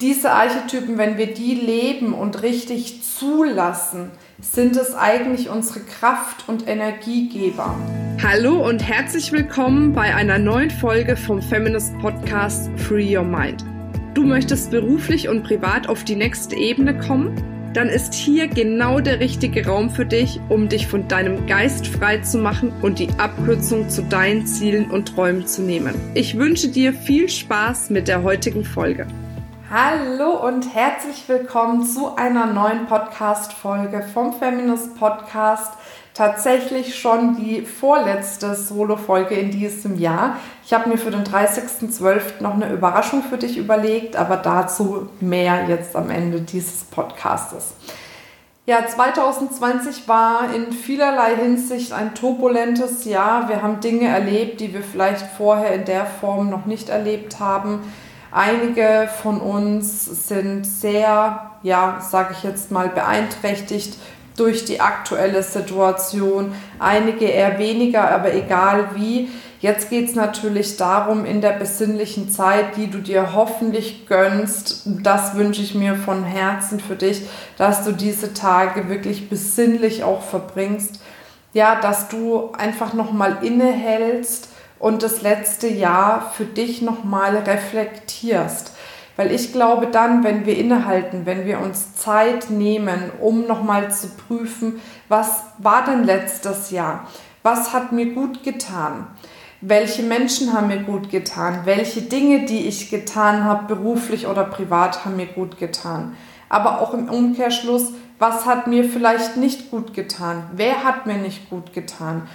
diese Archetypen, wenn wir die leben und richtig zulassen, sind es eigentlich unsere Kraft- und Energiegeber. Hallo und herzlich willkommen bei einer neuen Folge vom Feminist Podcast Free Your Mind. Du möchtest beruflich und privat auf die nächste Ebene kommen? Dann ist hier genau der richtige Raum für dich, um dich von deinem Geist frei zu machen und die Abkürzung zu deinen Zielen und Träumen zu nehmen. Ich wünsche dir viel Spaß mit der heutigen Folge. Hallo und herzlich willkommen zu einer neuen Podcast-Folge vom Feminist Podcast. Tatsächlich schon die vorletzte Solo-Folge in diesem Jahr. Ich habe mir für den 30.12. noch eine Überraschung für dich überlegt, aber dazu mehr jetzt am Ende dieses Podcastes. Ja, 2020 war in vielerlei Hinsicht ein turbulentes Jahr. Wir haben Dinge erlebt, die wir vielleicht vorher in der Form noch nicht erlebt haben Einige von uns sind sehr, ja, sage ich jetzt mal, beeinträchtigt durch die aktuelle Situation. Einige eher weniger, aber egal wie. Jetzt geht es natürlich darum, in der besinnlichen Zeit, die du dir hoffentlich gönnst, das wünsche ich mir von Herzen für dich, dass du diese Tage wirklich besinnlich auch verbringst. Ja, dass du einfach nochmal innehältst und das letzte Jahr für dich nochmal reflektierst. Weil ich glaube dann, wenn wir innehalten, wenn wir uns Zeit nehmen, um nochmal zu prüfen, was war denn letztes Jahr? Was hat mir gut getan? Welche Menschen haben mir gut getan? Welche Dinge, die ich getan habe, beruflich oder privat, haben mir gut getan? Aber auch im Umkehrschluss, was hat mir vielleicht nicht gut getan? Wer hat mir nicht gut getan?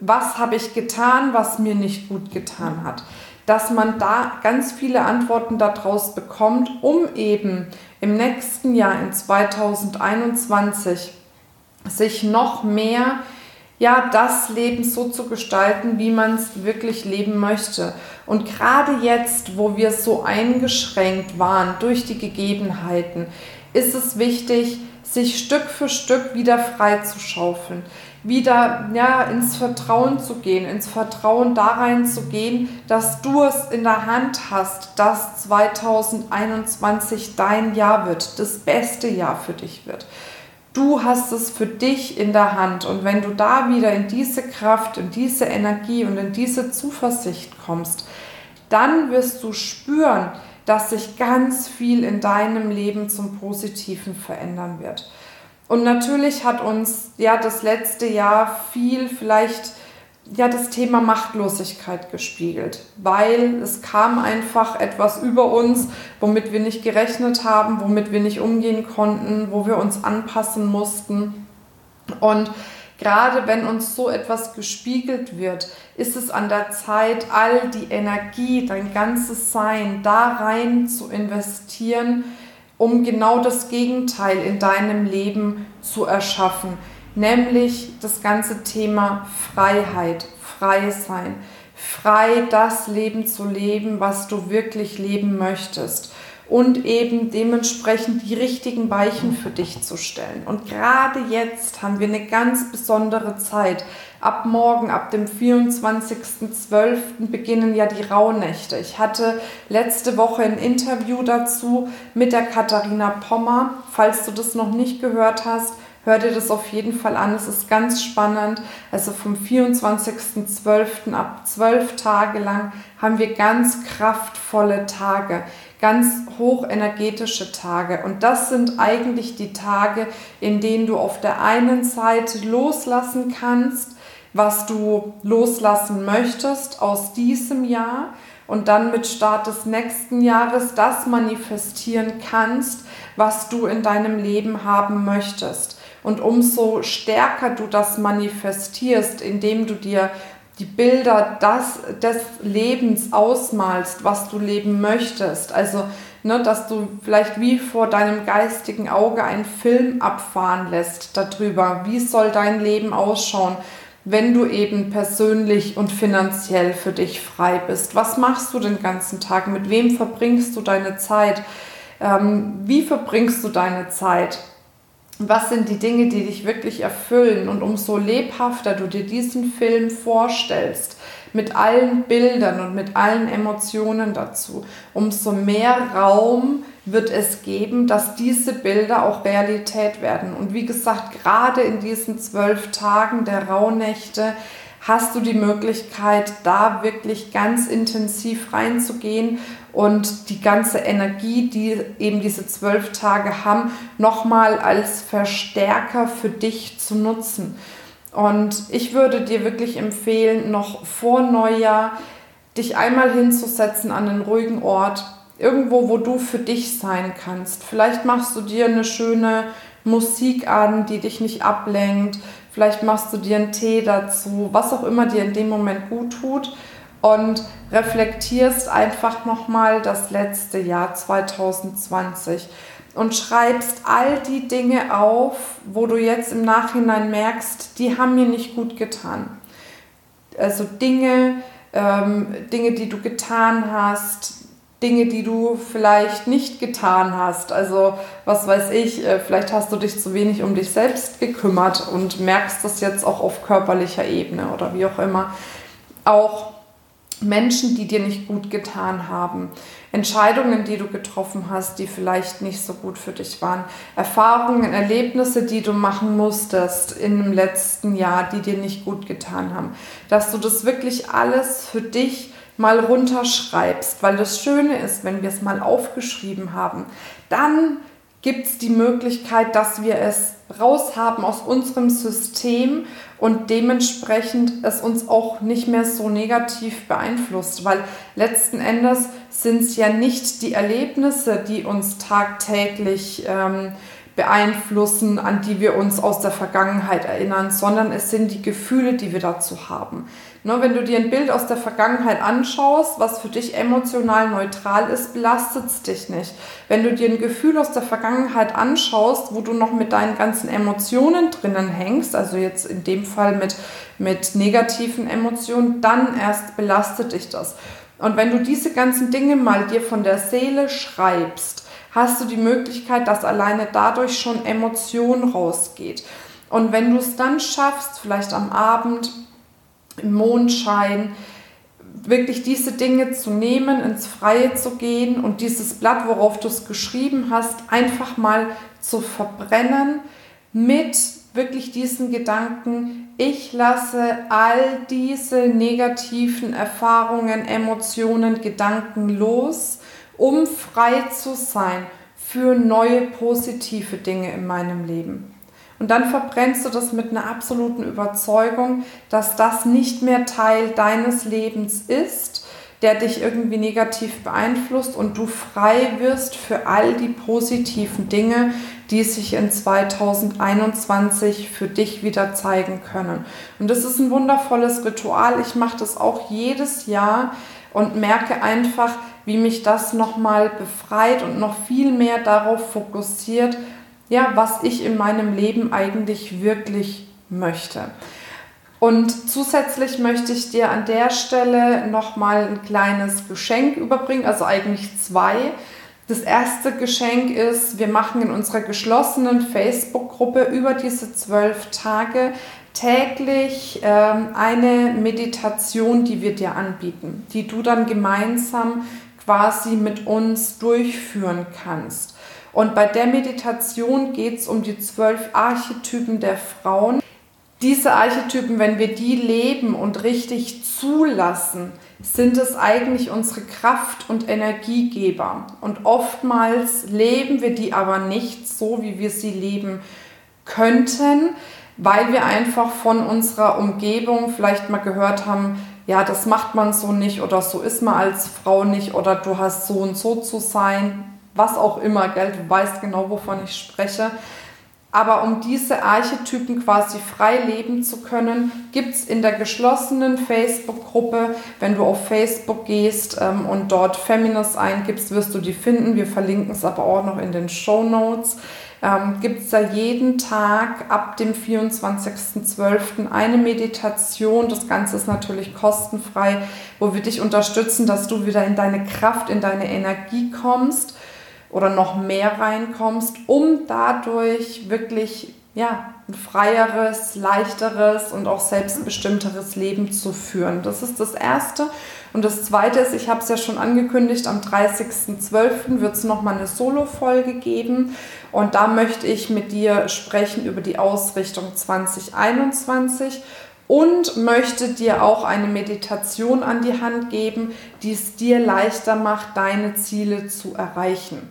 Was habe ich getan, was mir nicht gut getan hat. Dass man da ganz viele Antworten daraus bekommt, um eben im nächsten Jahr, in 2021, sich noch mehr ja, das Leben so zu gestalten, wie man es wirklich leben möchte. Und gerade jetzt, wo wir so eingeschränkt waren durch die Gegebenheiten, ist es wichtig, sich Stück für Stück wieder frei zu schaufeln wieder ja, ins Vertrauen zu gehen, ins Vertrauen da rein zu gehen, dass du es in der Hand hast, dass 2021 dein Jahr wird, das beste Jahr für dich wird. Du hast es für dich in der Hand und wenn du da wieder in diese Kraft, in diese Energie und in diese Zuversicht kommst, dann wirst du spüren, dass sich ganz viel in deinem Leben zum Positiven verändern wird. Und natürlich hat uns ja das letzte Jahr viel vielleicht ja das Thema Machtlosigkeit gespiegelt, weil es kam einfach etwas über uns, womit wir nicht gerechnet haben, womit wir nicht umgehen konnten, wo wir uns anpassen mussten. Und gerade wenn uns so etwas gespiegelt wird, ist es an der Zeit, all die Energie, dein ganzes Sein da rein zu investieren, um genau das Gegenteil in deinem Leben zu erschaffen, nämlich das ganze Thema Freiheit, frei sein, frei das Leben zu leben, was du wirklich leben möchtest und eben dementsprechend die richtigen Weichen für dich zu stellen. Und gerade jetzt haben wir eine ganz besondere Zeit. Ab morgen, ab dem 24.12. beginnen ja die Rauhnächte. Ich hatte letzte Woche ein Interview dazu mit der Katharina Pommer. Falls du das noch nicht gehört hast, hör dir das auf jeden Fall an. Es ist ganz spannend. Also vom 24.12. ab zwölf Tage lang haben wir ganz kraftvolle Tage ganz hochenergetische Tage. Und das sind eigentlich die Tage, in denen du auf der einen Seite loslassen kannst, was du loslassen möchtest aus diesem Jahr und dann mit Start des nächsten Jahres das manifestieren kannst, was du in deinem Leben haben möchtest. Und umso stärker du das manifestierst, indem du dir die Bilder das, des Lebens ausmalst, was du leben möchtest. Also, ne, dass du vielleicht wie vor deinem geistigen Auge einen Film abfahren lässt darüber, wie soll dein Leben ausschauen, wenn du eben persönlich und finanziell für dich frei bist. Was machst du den ganzen Tag? Mit wem verbringst du deine Zeit? Ähm, wie verbringst du deine Zeit? Was sind die Dinge, die dich wirklich erfüllen. Und umso lebhafter du dir diesen Film vorstellst, mit allen Bildern und mit allen Emotionen dazu, umso mehr Raum wird es geben, dass diese Bilder auch Realität werden. Und wie gesagt, gerade in diesen zwölf Tagen der Rauhnächte hast du die Möglichkeit, da wirklich ganz intensiv reinzugehen und die ganze Energie, die eben diese zwölf Tage haben, nochmal als Verstärker für dich zu nutzen. Und ich würde dir wirklich empfehlen, noch vor Neujahr dich einmal hinzusetzen an einen ruhigen Ort, irgendwo, wo du für dich sein kannst. Vielleicht machst du dir eine schöne Musik an, die dich nicht ablenkt. Vielleicht machst du dir einen Tee dazu, was auch immer dir in dem Moment gut tut und reflektierst einfach nochmal das letzte Jahr 2020 und schreibst all die Dinge auf, wo du jetzt im Nachhinein merkst, die haben mir nicht gut getan. Also Dinge, ähm, Dinge, die du getan hast, Dinge, die du vielleicht nicht getan hast. Also was weiß ich, äh, vielleicht hast du dich zu wenig um dich selbst gekümmert und merkst das jetzt auch auf körperlicher Ebene oder wie auch immer. Auch Menschen, die dir nicht gut getan haben, Entscheidungen, die du getroffen hast, die vielleicht nicht so gut für dich waren, Erfahrungen, Erlebnisse, die du machen musstest dem letzten Jahr, die dir nicht gut getan haben, dass du das wirklich alles für dich mal runterschreibst, weil das Schöne ist, wenn wir es mal aufgeschrieben haben, dann gibt es die Möglichkeit, dass wir es raushaben aus unserem System und dementsprechend es uns auch nicht mehr so negativ beeinflusst, weil letzten Endes sind es ja nicht die Erlebnisse, die uns tagtäglich ähm, beeinflussen, an die wir uns aus der Vergangenheit erinnern, sondern es sind die Gefühle, die wir dazu haben. Ne, wenn du dir ein Bild aus der Vergangenheit anschaust, was für dich emotional neutral ist, belastet es dich nicht. Wenn du dir ein Gefühl aus der Vergangenheit anschaust, wo du noch mit deinen ganzen Emotionen drinnen hängst, also jetzt in dem Fall mit, mit negativen Emotionen, dann erst belastet dich das. Und wenn du diese ganzen Dinge mal dir von der Seele schreibst, hast du die Möglichkeit, dass alleine dadurch schon Emotion rausgeht. Und wenn du es dann schaffst, vielleicht am Abend, im Mondschein, wirklich diese Dinge zu nehmen, ins Freie zu gehen und dieses Blatt, worauf du es geschrieben hast, einfach mal zu verbrennen mit wirklich diesen Gedanken, ich lasse all diese negativen Erfahrungen, Emotionen, Gedanken los, um frei zu sein für neue positive Dinge in meinem Leben. Und dann verbrennst du das mit einer absoluten Überzeugung, dass das nicht mehr Teil deines Lebens ist, der dich irgendwie negativ beeinflusst und du frei wirst für all die positiven Dinge, die sich in 2021 für dich wieder zeigen können. Und das ist ein wundervolles Ritual. Ich mache das auch jedes Jahr und merke einfach, wie mich das nochmal befreit und noch viel mehr darauf fokussiert, ja, was ich in meinem Leben eigentlich wirklich möchte. Und zusätzlich möchte ich dir an der Stelle nochmal ein kleines Geschenk überbringen, also eigentlich zwei. Das erste Geschenk ist, wir machen in unserer geschlossenen Facebook-Gruppe über diese zwölf Tage täglich ähm, eine Meditation, die wir dir anbieten, die du dann gemeinsam quasi mit uns durchführen kannst. Und bei der Meditation geht es um die zwölf Archetypen der Frauen. Diese Archetypen, wenn wir die leben und richtig zulassen, sind es eigentlich unsere Kraft- und Energiegeber. Und oftmals leben wir die aber nicht so, wie wir sie leben könnten, weil wir einfach von unserer Umgebung vielleicht mal gehört haben, ja, das macht man so nicht oder so ist man als Frau nicht oder du hast so und so zu sein was auch immer, gell? du weißt genau, wovon ich spreche. Aber um diese Archetypen quasi frei leben zu können, gibt es in der geschlossenen Facebook-Gruppe, wenn du auf Facebook gehst ähm, und dort Feminist eingibst, wirst du die finden. Wir verlinken es aber auch noch in den Show Notes. Ähm, gibt es da jeden Tag ab dem 24.12. eine Meditation. Das Ganze ist natürlich kostenfrei, wo wir dich unterstützen, dass du wieder in deine Kraft, in deine Energie kommst oder noch mehr reinkommst, um dadurch wirklich ja, ein freieres, leichteres und auch selbstbestimmteres Leben zu führen. Das ist das Erste. Und das Zweite ist, ich habe es ja schon angekündigt, am 30.12. wird es nochmal eine Solo-Folge geben. Und da möchte ich mit dir sprechen über die Ausrichtung 2021 und möchte dir auch eine Meditation an die Hand geben, die es dir leichter macht, deine Ziele zu erreichen.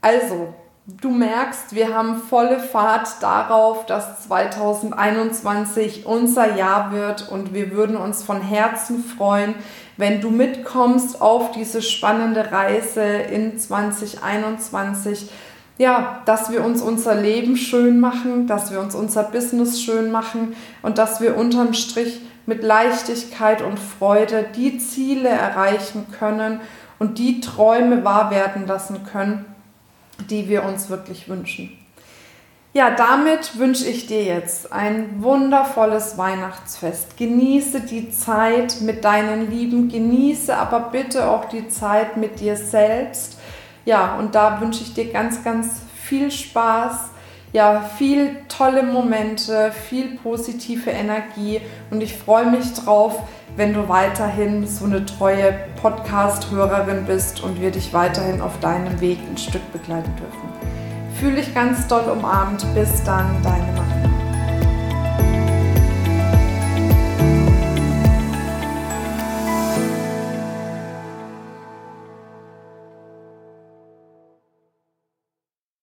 Also, du merkst, wir haben volle Fahrt darauf, dass 2021 unser Jahr wird und wir würden uns von Herzen freuen, wenn du mitkommst auf diese spannende Reise in 2021, ja, dass wir uns unser Leben schön machen, dass wir uns unser Business schön machen und dass wir unterm Strich mit Leichtigkeit und Freude die Ziele erreichen können und die Träume wahr werden lassen können, die wir uns wirklich wünschen. Ja, damit wünsche ich dir jetzt ein wundervolles Weihnachtsfest. Genieße die Zeit mit deinen Lieben, genieße aber bitte auch die Zeit mit dir selbst. Ja, und da wünsche ich dir ganz, ganz viel Spaß, ja, viel tolle Momente, viel positive Energie und ich freue mich drauf, wenn du weiterhin so eine treue Podcast-Hörerin bist und wir dich weiterhin auf deinem Weg ein Stück begleiten dürfen. Fühle dich ganz doll umarmt. Bis dann, deine Macht.